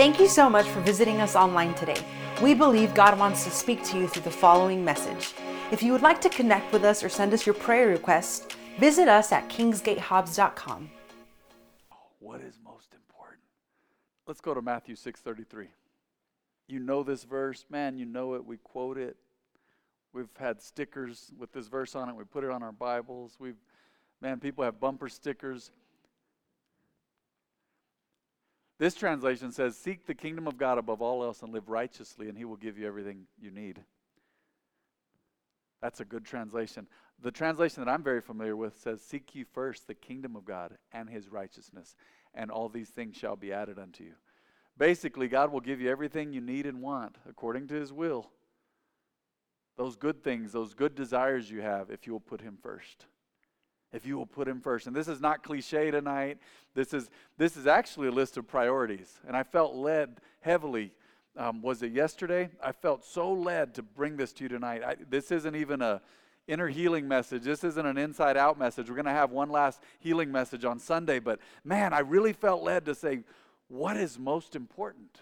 Thank you so much for visiting us online today. We believe God wants to speak to you through the following message. If you would like to connect with us or send us your prayer requests, visit us at kingsgatehobbs.com. What is most important? Let's go to Matthew 6:33. You know this verse, man, you know it. We quote it. We've had stickers with this verse on it. We put it on our Bibles. We've man, people have bumper stickers. This translation says, Seek the kingdom of God above all else and live righteously, and he will give you everything you need. That's a good translation. The translation that I'm very familiar with says, Seek ye first the kingdom of God and his righteousness, and all these things shall be added unto you. Basically, God will give you everything you need and want according to his will. Those good things, those good desires you have, if you will put him first. If you will put him first. And this is not cliche tonight. This is this is actually a list of priorities. And I felt led heavily um, was it yesterday? I felt so led to bring this to you tonight. I, this isn't even a inner healing message. This isn't an inside out message. We're going to have one last healing message on Sunday, but man, I really felt led to say, what is most important?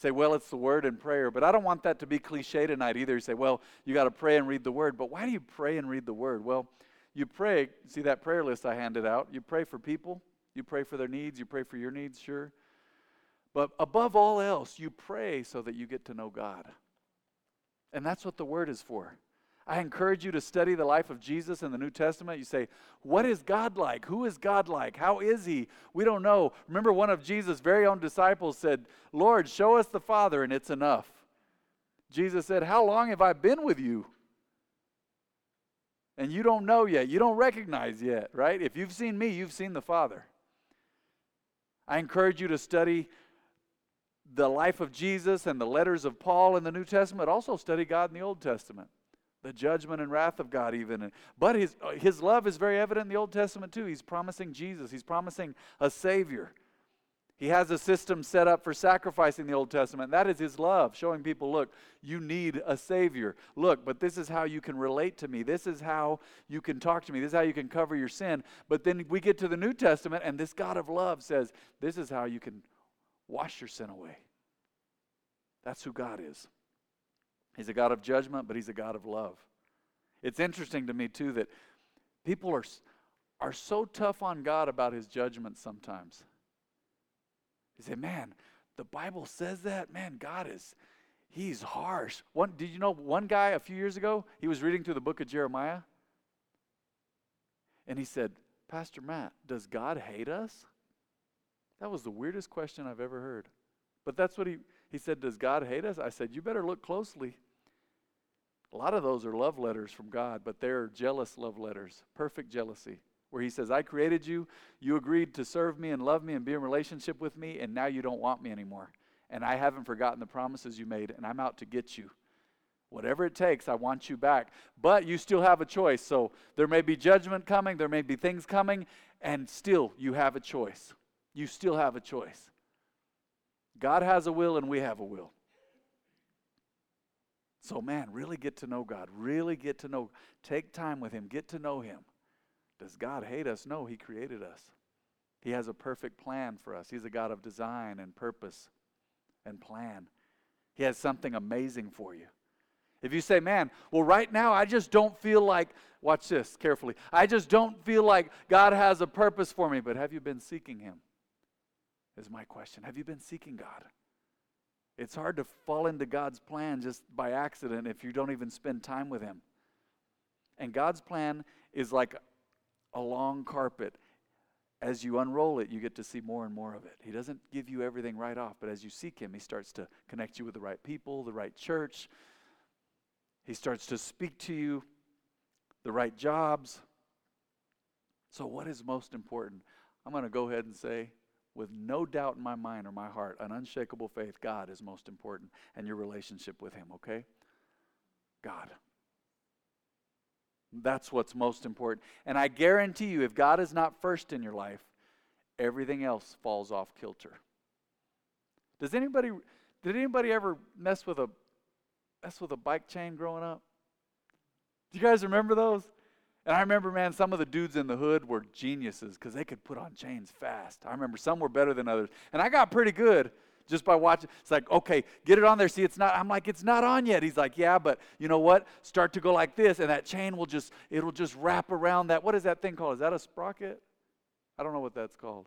Say, well, it's the word and prayer, but I don't want that to be cliche tonight either. You say, well, you got to pray and read the word, but why do you pray and read the word? Well, you pray, see that prayer list I handed out? You pray for people, you pray for their needs, you pray for your needs, sure. But above all else, you pray so that you get to know God. And that's what the Word is for. I encourage you to study the life of Jesus in the New Testament. You say, What is God like? Who is God like? How is He? We don't know. Remember, one of Jesus' very own disciples said, Lord, show us the Father, and it's enough. Jesus said, How long have I been with you? And you don't know yet. You don't recognize yet, right? If you've seen me, you've seen the Father. I encourage you to study the life of Jesus and the letters of Paul in the New Testament. Also, study God in the Old Testament. The judgment and wrath of God, even. But his, uh, his love is very evident in the Old Testament, too. He's promising Jesus, he's promising a Savior. He has a system set up for sacrificing the Old Testament. That is his love, showing people, look, you need a Savior. Look, but this is how you can relate to me. This is how you can talk to me. This is how you can cover your sin. But then we get to the New Testament, and this God of love says, this is how you can wash your sin away. That's who God is. He's a God of judgment, but he's a God of love. It's interesting to me, too, that people are, are so tough on God about his judgment sometimes. You say, man, the Bible says that. Man, God is, he's harsh. One, did you know one guy a few years ago, he was reading through the book of Jeremiah, and he said, Pastor Matt, does God hate us? That was the weirdest question I've ever heard. But that's what he, he said, Does God hate us? I said, You better look closely. A lot of those are love letters from God, but they're jealous love letters, perfect jealousy where he says, I created you, you agreed to serve me and love me and be in relationship with me, and now you don't want me anymore. And I haven't forgotten the promises you made, and I'm out to get you. Whatever it takes, I want you back. But you still have a choice. So there may be judgment coming, there may be things coming, and still you have a choice. You still have a choice. God has a will, and we have a will. So, man, really get to know God. Really get to know. Take time with Him. Get to know Him. Does God hate us? No, He created us. He has a perfect plan for us. He's a God of design and purpose and plan. He has something amazing for you. If you say, man, well, right now I just don't feel like, watch this carefully, I just don't feel like God has a purpose for me, but have you been seeking Him? Is my question. Have you been seeking God? It's hard to fall into God's plan just by accident if you don't even spend time with Him. And God's plan is like a long carpet. As you unroll it, you get to see more and more of it. He doesn't give you everything right off, but as you seek Him, He starts to connect you with the right people, the right church. He starts to speak to you, the right jobs. So, what is most important? I'm going to go ahead and say, with no doubt in my mind or my heart, an unshakable faith, God is most important and your relationship with Him, okay? God. That's what's most important. And I guarantee you, if God is not first in your life, everything else falls off kilter. Does anybody did anybody ever mess with a mess with a bike chain growing up? Do you guys remember those? And I remember, man, some of the dudes in the hood were geniuses because they could put on chains fast. I remember some were better than others. And I got pretty good just by watching. It's like, okay, get it on there. See, it's not. I'm like, it's not on yet. He's like, yeah, but you know what? Start to go like this, and that chain will just, it'll just wrap around that. What is that thing called? Is that a sprocket? I don't know what that's called.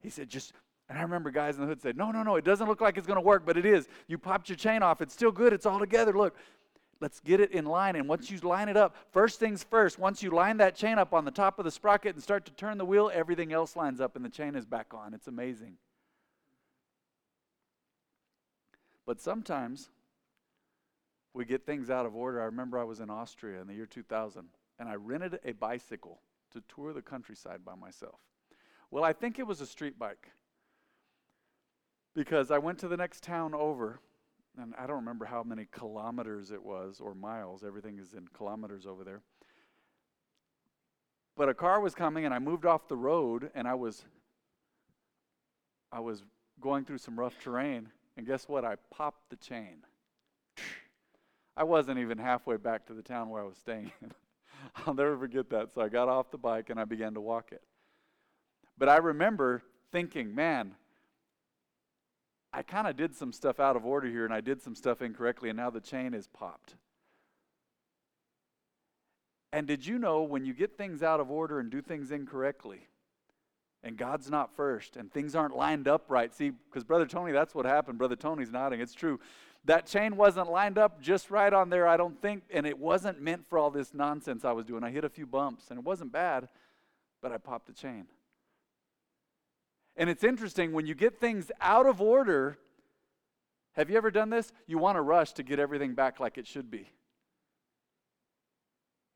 He said, just, and I remember guys in the hood said, no, no, no, it doesn't look like it's going to work, but it is. You popped your chain off. It's still good. It's all together. Look, let's get it in line. And once you line it up, first things first, once you line that chain up on the top of the sprocket and start to turn the wheel, everything else lines up and the chain is back on. It's amazing. But sometimes we get things out of order. I remember I was in Austria in the year 2000 and I rented a bicycle to tour the countryside by myself. Well, I think it was a street bike because I went to the next town over and I don't remember how many kilometers it was or miles. Everything is in kilometers over there. But a car was coming, and I moved off the road, and I was I was going through some rough terrain, and guess what? I popped the chain. I wasn't even halfway back to the town where I was staying. I'll never forget that. So I got off the bike and I began to walk it. But I remember thinking, man, I kind of did some stuff out of order here and I did some stuff incorrectly, and now the chain is popped. And did you know when you get things out of order and do things incorrectly, and God's not first, and things aren't lined up right? See, because Brother Tony, that's what happened. Brother Tony's nodding. It's true. That chain wasn't lined up just right on there, I don't think, and it wasn't meant for all this nonsense I was doing. I hit a few bumps, and it wasn't bad, but I popped the chain. And it's interesting when you get things out of order. Have you ever done this? You want to rush to get everything back like it should be.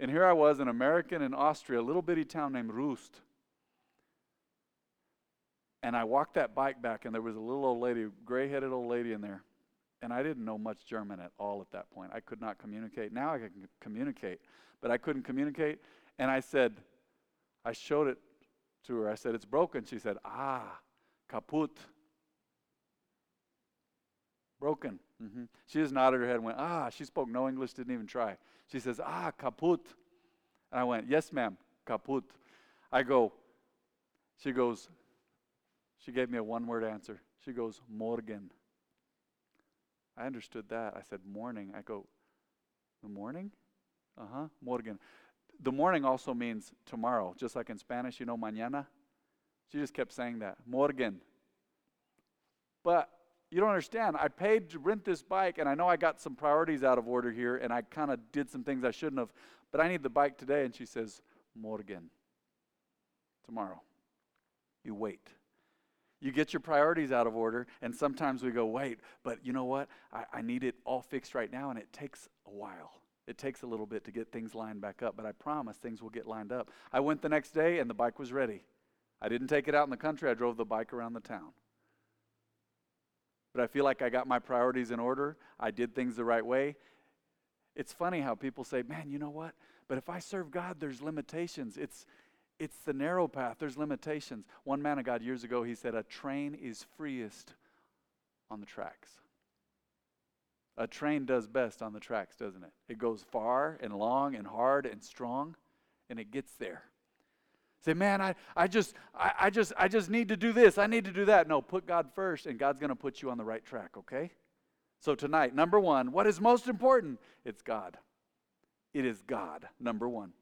And here I was, an American in Austria, a little bitty town named Rust. And I walked that bike back, and there was a little old lady, gray headed old lady in there. And I didn't know much German at all at that point. I could not communicate. Now I can communicate, but I couldn't communicate. And I said, I showed it to her. I said, It's broken. She said, Ah, kaput. Broken. Mm-hmm. She just nodded her head and went, Ah, she spoke no English, didn't even try. She says, Ah, kaput. And I went, Yes, ma'am, kaput. I go, she goes, she gave me a one word answer. She goes, Morgen. I understood that. I said, Morning. I go, The morning? Uh huh, Morgen the morning also means tomorrow, just like in Spanish, you know, mañana. She just kept saying that, morgen. But you don't understand. I paid to rent this bike, and I know I got some priorities out of order here, and I kind of did some things I shouldn't have, but I need the bike today. And she says, morgen, tomorrow. You wait. You get your priorities out of order, and sometimes we go, wait, but you know what? I, I need it all fixed right now, and it takes a while. It takes a little bit to get things lined back up, but I promise things will get lined up. I went the next day and the bike was ready. I didn't take it out in the country, I drove the bike around the town. But I feel like I got my priorities in order. I did things the right way. It's funny how people say, man, you know what? But if I serve God, there's limitations. It's, it's the narrow path, there's limitations. One man of God years ago, he said, a train is freest on the tracks. A train does best on the tracks, doesn't it? It goes far and long and hard and strong, and it gets there. Say, man, I, I just I, I just I just need to do this. I need to do that. No, put God first, and God's gonna put you on the right track, okay? So tonight, number one, what is most important? It's God. It is God, number one.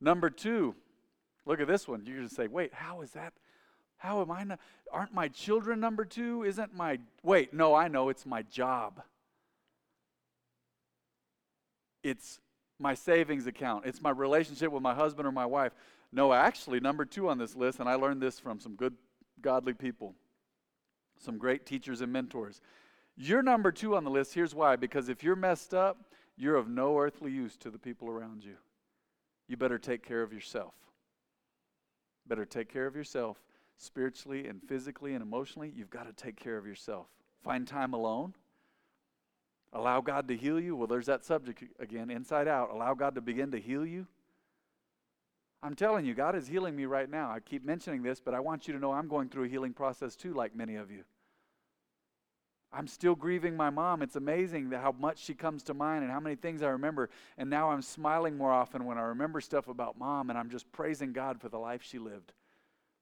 Number two, look at this one. You're going to say, wait, how is that? How am I not? Aren't my children number two? Isn't my. Wait, no, I know it's my job. It's my savings account. It's my relationship with my husband or my wife. No, actually, number two on this list, and I learned this from some good, godly people, some great teachers and mentors. You're number two on the list. Here's why because if you're messed up, you're of no earthly use to the people around you. You better take care of yourself. Better take care of yourself spiritually and physically and emotionally, you've got to take care of yourself. Find time alone. Allow God to heal you. Well, there's that subject again, inside out. Allow God to begin to heal you. I'm telling you, God is healing me right now. I keep mentioning this, but I want you to know I'm going through a healing process too, like many of you. I'm still grieving my mom. It's amazing how much she comes to mind and how many things I remember. And now I'm smiling more often when I remember stuff about mom and I'm just praising God for the life she lived.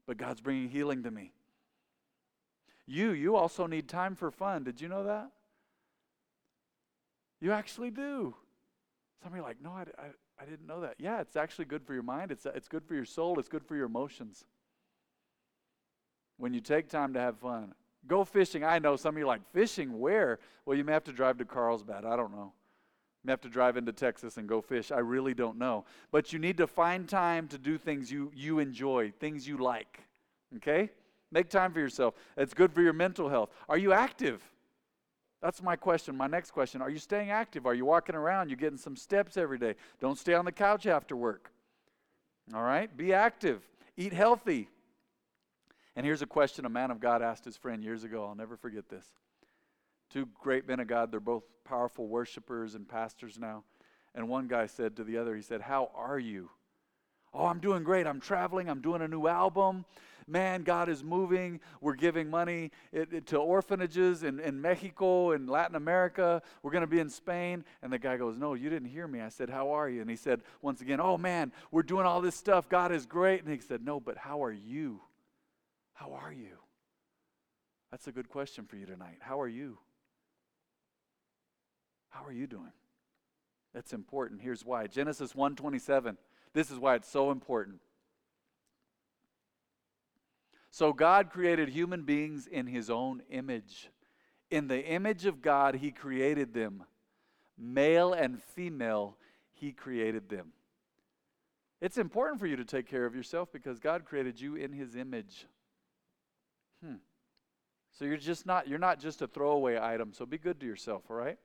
But God's bringing healing to me. You, you also need time for fun. Did you know that? You actually do. Somebody like, no, I, I, I didn't know that. Yeah, it's actually good for your mind. It's, it's good for your soul. It's good for your emotions. When you take time to have fun. Go fishing. I know some of you like, fishing where? Well, you may have to drive to Carlsbad. I don't know. May have to drive into Texas and go fish. I really don't know. But you need to find time to do things you, you enjoy, things you like. Okay? Make time for yourself. It's good for your mental health. Are you active? That's my question. My next question Are you staying active? Are you walking around? You're getting some steps every day? Don't stay on the couch after work. All right? Be active. Eat healthy. And here's a question a man of God asked his friend years ago. I'll never forget this. Two great men of God, they're both powerful worshipers and pastors now. And one guy said to the other, he said, How are you? Oh, I'm doing great. I'm traveling. I'm doing a new album. Man, God is moving. We're giving money it, it, to orphanages in, in Mexico and Latin America. We're going to be in Spain. And the guy goes, No, you didn't hear me. I said, How are you? And he said, Once again, Oh, man, we're doing all this stuff. God is great. And he said, No, but how are you? How are you? That's a good question for you tonight. How are you? How are you doing? That's important. Here's why. Genesis 1:27. This is why it's so important. So God created human beings in his own image. In the image of God he created them. Male and female he created them. It's important for you to take care of yourself because God created you in his image. Hmm. So you're just not you're not just a throwaway item. So be good to yourself, all right?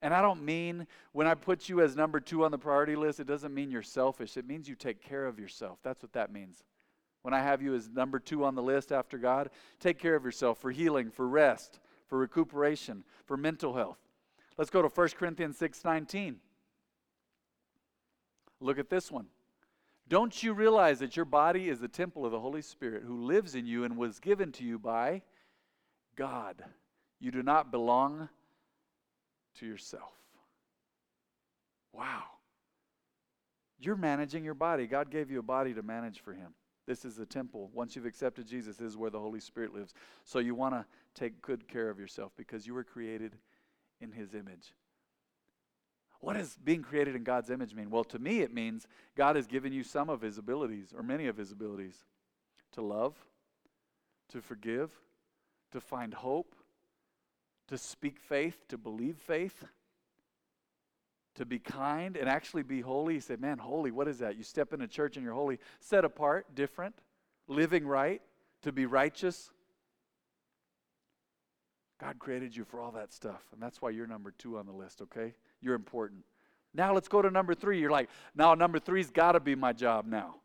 And I don't mean when I put you as number 2 on the priority list, it doesn't mean you're selfish. It means you take care of yourself. That's what that means. When I have you as number 2 on the list after God, take care of yourself for healing, for rest, for recuperation, for mental health. Let's go to 1 Corinthians 6:19. Look at this one. Don't you realize that your body is the temple of the Holy Spirit who lives in you and was given to you by God? You do not belong to yourself. Wow. You're managing your body. God gave you a body to manage for Him. This is the temple. Once you've accepted Jesus, this is where the Holy Spirit lives. So you want to take good care of yourself because you were created in His image. What does being created in God's image mean? Well, to me, it means God has given you some of His abilities, or many of His abilities to love, to forgive, to find hope, to speak faith, to believe faith, to be kind, and actually be holy. You say, man, holy, what is that? You step into church and you're holy, set apart, different, living right, to be righteous. God created you for all that stuff, and that's why you're number two on the list, okay? You're important. Now let's go to number three. You're like, now number three's got to be my job now.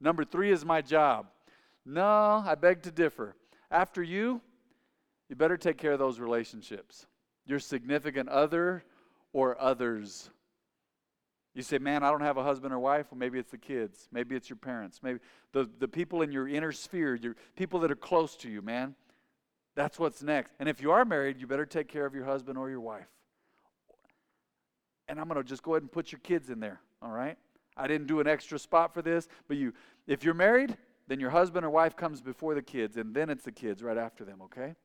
Number three is my job. No, I beg to differ. After you, you better take care of those relationships. Your significant other or others. You say, man, I don't have a husband or wife. Well, maybe it's the kids. Maybe it's your parents. Maybe the, the people in your inner sphere, your people that are close to you, man. That's what's next. And if you are married, you better take care of your husband or your wife and I'm going to just go ahead and put your kids in there, all right? I didn't do an extra spot for this, but you if you're married, then your husband or wife comes before the kids and then it's the kids right after them, okay?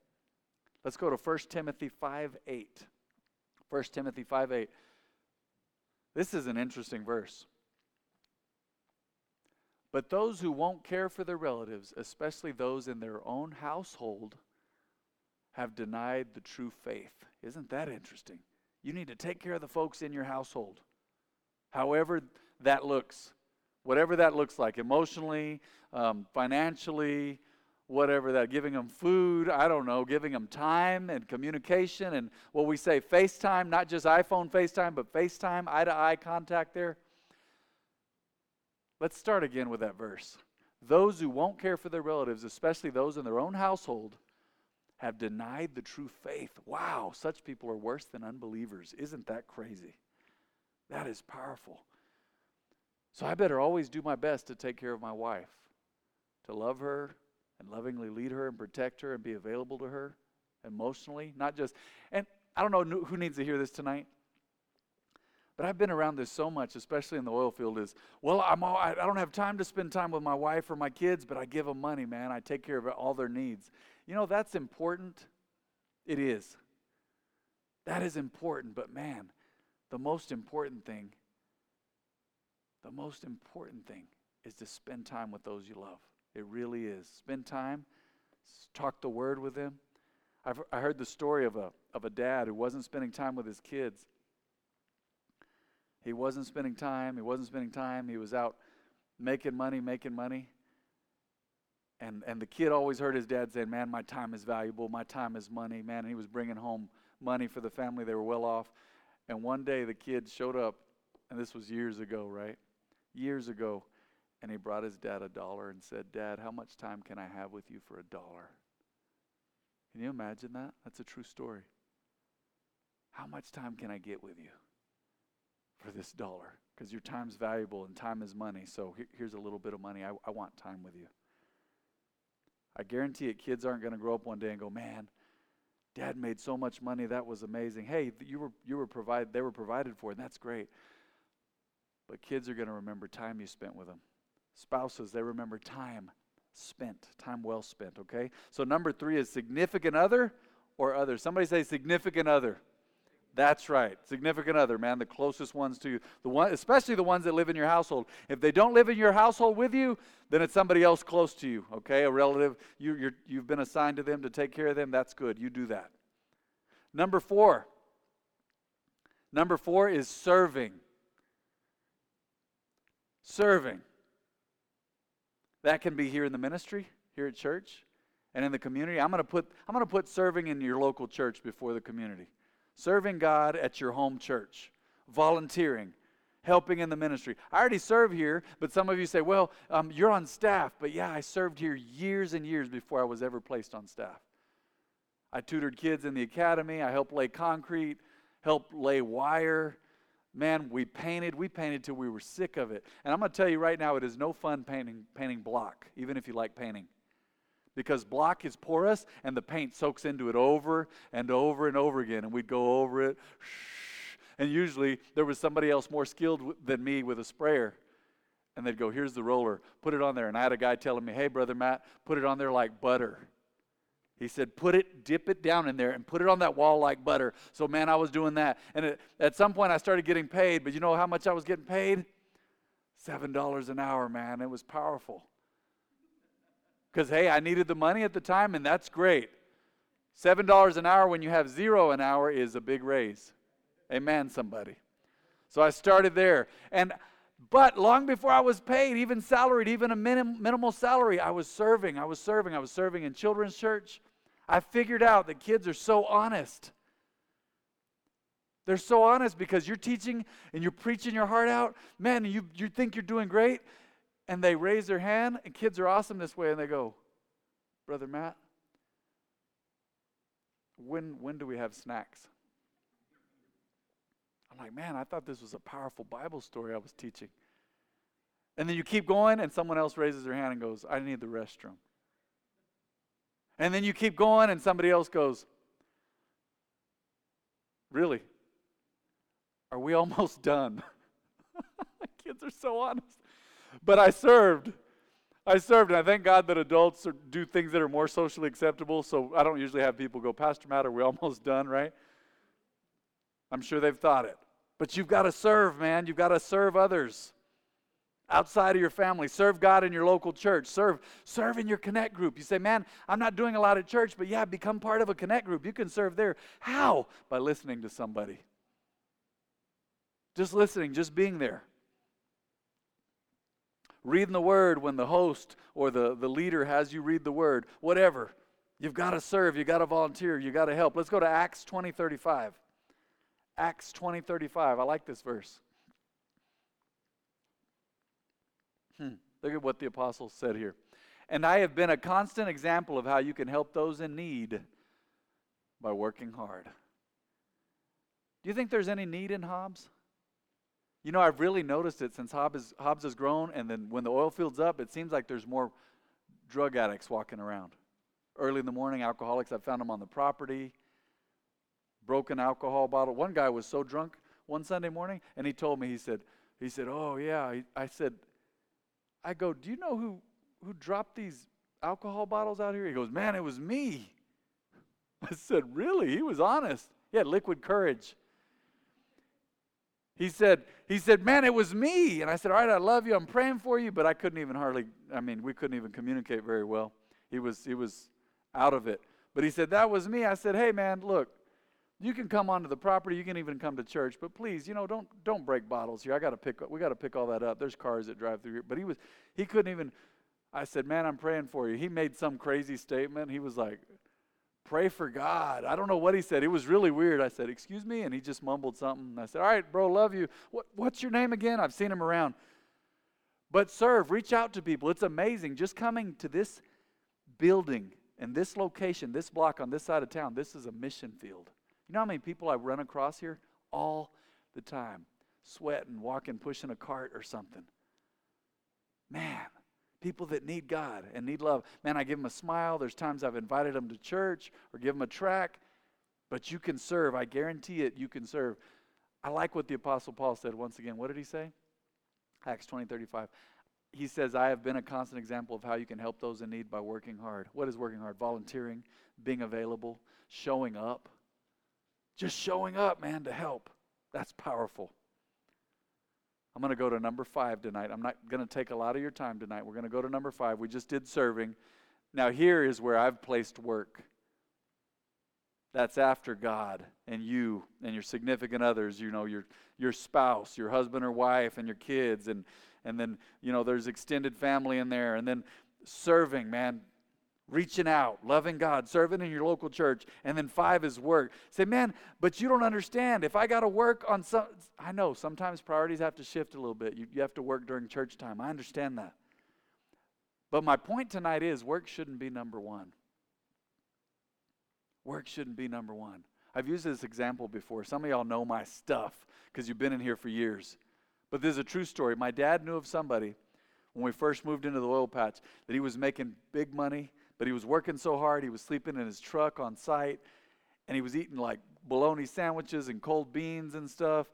Let's go to 1 Timothy 5 8. 1 Timothy 5 8. This is an interesting verse. But those who won't care for their relatives, especially those in their own household, have denied the true faith. Isn't that interesting? You need to take care of the folks in your household, however that looks, whatever that looks like, emotionally, um, financially, whatever that, giving them food, I don't know, giving them time and communication and what we say FaceTime, not just iPhone FaceTime, but FaceTime, eye to eye contact there. Let's start again with that verse. Those who won't care for their relatives, especially those in their own household, have denied the true faith. Wow, such people are worse than unbelievers. Isn't that crazy? That is powerful. So I better always do my best to take care of my wife, to love her and lovingly lead her and protect her and be available to her emotionally, not just. And I don't know who needs to hear this tonight, but I've been around this so much, especially in the oil field. Is well, I'm all, I don't have time to spend time with my wife or my kids, but I give them money, man. I take care of all their needs. You know that's important. It is. That is important, but man, the most important thing, the most important thing is to spend time with those you love. It really is. Spend time, talk the word with them. I've, I heard the story of a, of a dad who wasn't spending time with his kids. He wasn't spending time. He wasn't spending time. He was out making money, making money. And, and the kid always heard his dad saying, Man, my time is valuable. My time is money. Man, and he was bringing home money for the family. They were well off. And one day the kid showed up, and this was years ago, right? Years ago. And he brought his dad a dollar and said, Dad, how much time can I have with you for a dollar? Can you imagine that? That's a true story. How much time can I get with you for this dollar? Because your time's valuable and time is money. So here, here's a little bit of money. I, I want time with you. I guarantee it, kids aren't going to grow up one day and go, man, dad made so much money. That was amazing. Hey, you were, you were provided, they were provided for, and that's great. But kids are going to remember time you spent with them. Spouses, they remember time spent, time well spent, okay? So number three is significant other or other. Somebody say significant other. That's right. Significant other, man, the closest ones to you. The one especially the ones that live in your household. If they don't live in your household with you, then it's somebody else close to you, okay? A relative, you you you've been assigned to them to take care of them. That's good. You do that. Number 4. Number 4 is serving. Serving. That can be here in the ministry, here at church, and in the community. I'm going to put I'm going to put serving in your local church before the community. Serving God at your home church, volunteering, helping in the ministry. I already serve here, but some of you say, "Well, um, you're on staff." But yeah, I served here years and years before I was ever placed on staff. I tutored kids in the academy. I helped lay concrete, helped lay wire, man, we painted, we painted till we were sick of it. And I'm going to tell you right now, it is no fun painting, painting block, even if you like painting. Because block is porous and the paint soaks into it over and over and over again. And we'd go over it. And usually there was somebody else more skilled than me with a sprayer. And they'd go, Here's the roller, put it on there. And I had a guy telling me, Hey, Brother Matt, put it on there like butter. He said, put it, dip it down in there and put it on that wall like butter. So, man, I was doing that. And it, at some point, I started getting paid. But you know how much I was getting paid? $7 an hour, man. It was powerful. Because, hey, I needed the money at the time, and that's great. $7 an hour when you have zero an hour is a big raise. Amen, somebody. So I started there. And but long before I was paid, even salaried, even a minim, minimal salary, I was serving. I was serving. I was serving in children's church. I figured out that kids are so honest. They're so honest because you're teaching and you're preaching your heart out. Man, you, you think you're doing great. And they raise their hand, and kids are awesome this way, and they go, Brother Matt, when, when do we have snacks? I'm like, man, I thought this was a powerful Bible story I was teaching. And then you keep going, and someone else raises their hand and goes, I need the restroom. And then you keep going, and somebody else goes, Really? Are we almost done? Kids are so honest. But I served. I served, and I thank God that adults are, do things that are more socially acceptable. So I don't usually have people go, Pastor Matt, are we almost done, right? I'm sure they've thought it. But you've got to serve, man. You've got to serve others outside of your family. Serve God in your local church. Serve, serve in your connect group. You say, man, I'm not doing a lot at church, but yeah, become part of a connect group. You can serve there. How? By listening to somebody. Just listening, just being there. Reading the word when the host or the, the leader has you read the word, whatever. You've got to serve, you've got to volunteer, you've got to help. Let's go to Acts 20 35. Acts 20 35. I like this verse. Hmm. Look at what the apostles said here. And I have been a constant example of how you can help those in need by working hard. Do you think there's any need in Hobbs? You know, I've really noticed it since Hobbs, Hobbs has grown, and then when the oil field's up, it seems like there's more drug addicts walking around. early in the morning, alcoholics. I've found them on the property. Broken alcohol bottle. One guy was so drunk one Sunday morning, and he told me, he said, he said, oh yeah. I said, I go, do you know who who dropped these alcohol bottles out here? He goes, man, it was me. I said, really? He was honest. He had liquid courage. He said, he said, man, it was me. And I said, all right, I love you. I'm praying for you. But I couldn't even hardly, I mean, we couldn't even communicate very well. He was, he was out of it. But he said, that was me. I said, hey, man, look, you can come onto the property. You can even come to church. But please, you know, don't, don't break bottles here. I got to pick, we got to pick all that up. There's cars that drive through here. But he was, he couldn't even, I said, man, I'm praying for you. He made some crazy statement. He was like, pray for God. I don't know what he said. It was really weird. I said, Excuse me? And he just mumbled something. I said, All right, bro, love you. What, what's your name again? I've seen him around. But serve, reach out to people. It's amazing. Just coming to this building and this location, this block on this side of town, this is a mission field. You know how many people I run across here? All the time. Sweating, walking, pushing a cart or something. Man, people that need God and need love. Man, I give them a smile. There's times I've invited them to church or give them a track, but you can serve. I guarantee it, you can serve. I like what the Apostle Paul said once again. What did he say? Acts 20 35. He says, I have been a constant example of how you can help those in need by working hard. What is working hard? Volunteering, being available, showing up. Just showing up, man, to help. That's powerful. I'm going to go to number five tonight. I'm not going to take a lot of your time tonight. We're going to go to number five. We just did serving. Now, here is where I've placed work. That's after God and you and your significant others, you know, your, your spouse, your husband or wife, and your kids. And, and then, you know, there's extended family in there. And then serving, man, reaching out, loving God, serving in your local church, and then five is work. Say, man, but you don't understand. If I got to work on some, I know sometimes priorities have to shift a little bit. You, you have to work during church time. I understand that. But my point tonight is work shouldn't be number one. Work shouldn't be number one. I've used this example before. Some of y'all know my stuff because you've been in here for years. But this is a true story. My dad knew of somebody when we first moved into the oil patch that he was making big money but he was working so hard, he was sleeping in his truck on site, and he was eating like bologna sandwiches and cold beans and stuff,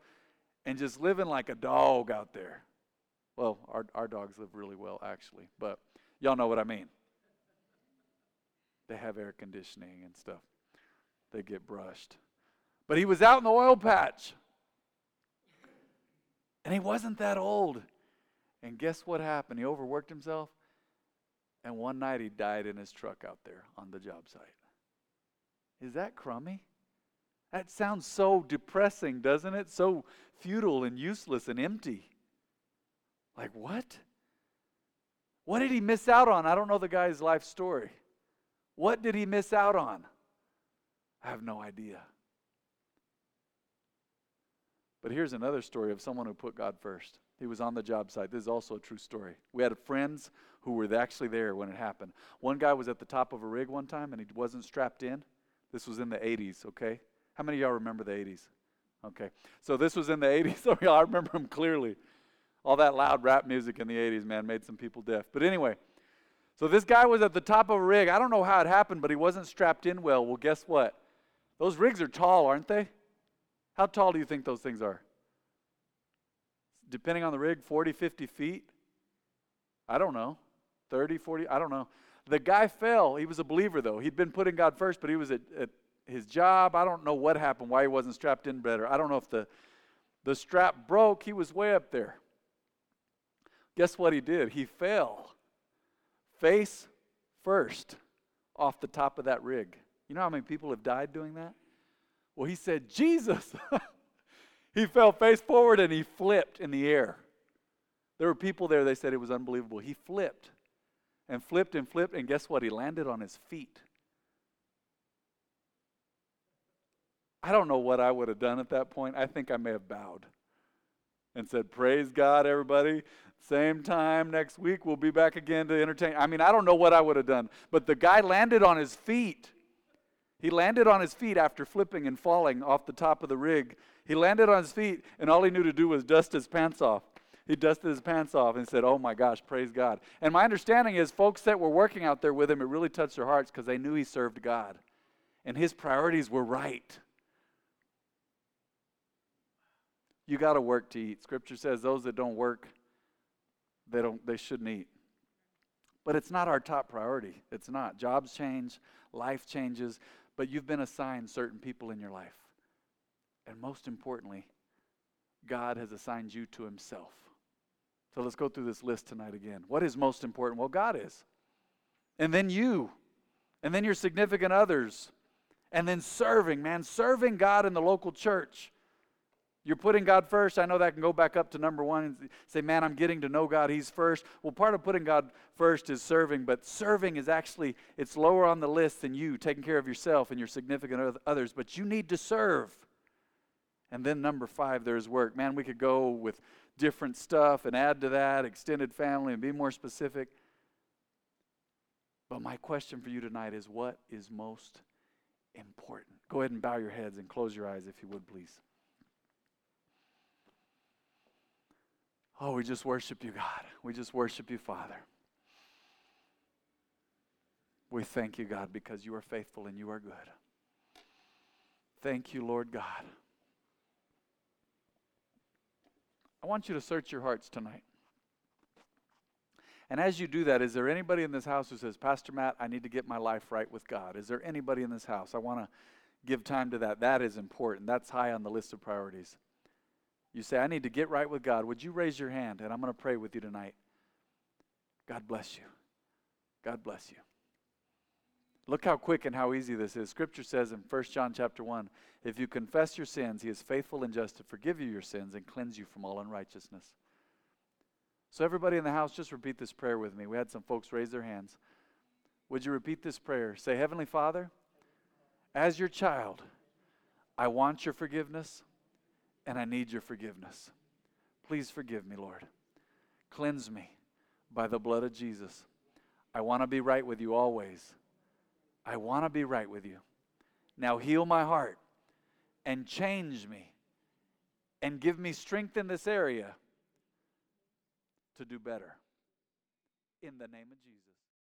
and just living like a dog out there. Well, our, our dogs live really well, actually, but y'all know what I mean. They have air conditioning and stuff, they get brushed. But he was out in the oil patch. And he wasn't that old. And guess what happened? He overworked himself and one night he died in his truck out there on the job site. Is that crummy? That sounds so depressing, doesn't it? So futile and useless and empty. Like, what? What did he miss out on? I don't know the guy's life story. What did he miss out on? I have no idea. But here's another story of someone who put God first. He was on the job site. This is also a true story. We had friends who were actually there when it happened. One guy was at the top of a rig one time and he wasn't strapped in. This was in the 80s, okay? How many of y'all remember the 80s? Okay. So this was in the 80s. Some of y'all, I remember him clearly. All that loud rap music in the 80s, man, made some people deaf. But anyway, so this guy was at the top of a rig. I don't know how it happened, but he wasn't strapped in well. Well, guess what? Those rigs are tall, aren't they? How tall do you think those things are? Depending on the rig, 40, 50 feet? I don't know. 30, 40, I don't know. The guy fell. He was a believer, though. He'd been putting God first, but he was at, at his job. I don't know what happened, why he wasn't strapped in better. I don't know if the, the strap broke. He was way up there. Guess what he did? He fell face first off the top of that rig. You know how many people have died doing that? Well, he said, Jesus. he fell face forward and he flipped in the air. There were people there, they said it was unbelievable. He flipped and flipped and flipped, and guess what? He landed on his feet. I don't know what I would have done at that point. I think I may have bowed and said, Praise God, everybody. Same time next week, we'll be back again to entertain. I mean, I don't know what I would have done, but the guy landed on his feet. He landed on his feet after flipping and falling off the top of the rig. He landed on his feet, and all he knew to do was dust his pants off. he dusted his pants off and said, Oh my gosh, praise God. And my understanding is, folks that were working out there with him, it really touched their hearts because they knew he served God. And his priorities were right. You got to work to eat. Scripture says those that don't work, they don't they shouldn't eat. But it's not our top priority. It's not. Jobs change, life changes, but you've been assigned certain people in your life. And most importantly, God has assigned you to himself. So let's go through this list tonight again. What is most important? Well, God is. And then you. And then your significant others. And then serving, man, serving God in the local church. You're putting God first. I know that can go back up to number one and say, man, I'm getting to know God. He's first. Well, part of putting God first is serving, but serving is actually, it's lower on the list than you, taking care of yourself and your significant others, but you need to serve. And then number five, there's work. Man, we could go with different stuff and add to that, extended family, and be more specific. But my question for you tonight is what is most important? Go ahead and bow your heads and close your eyes if you would, please. Oh, we just worship you, God. We just worship you, Father. We thank you, God, because you are faithful and you are good. Thank you, Lord God. I want you to search your hearts tonight. And as you do that, is there anybody in this house who says, Pastor Matt, I need to get my life right with God? Is there anybody in this house? I want to give time to that. That is important. That's high on the list of priorities you say, I need to get right with God, would you raise your hand? And I'm going to pray with you tonight. God bless you. God bless you. Look how quick and how easy this is. Scripture says in 1 John chapter 1, if you confess your sins, he is faithful and just to forgive you your sins and cleanse you from all unrighteousness. So everybody in the house, just repeat this prayer with me. We had some folks raise their hands. Would you repeat this prayer? Say, Heavenly Father, as your child, I want your forgiveness and I need your forgiveness. Please forgive me, Lord. Cleanse me by the blood of Jesus. I want to be right with you always. I want to be right with you. Now heal my heart and change me and give me strength in this area to do better. In the name of Jesus.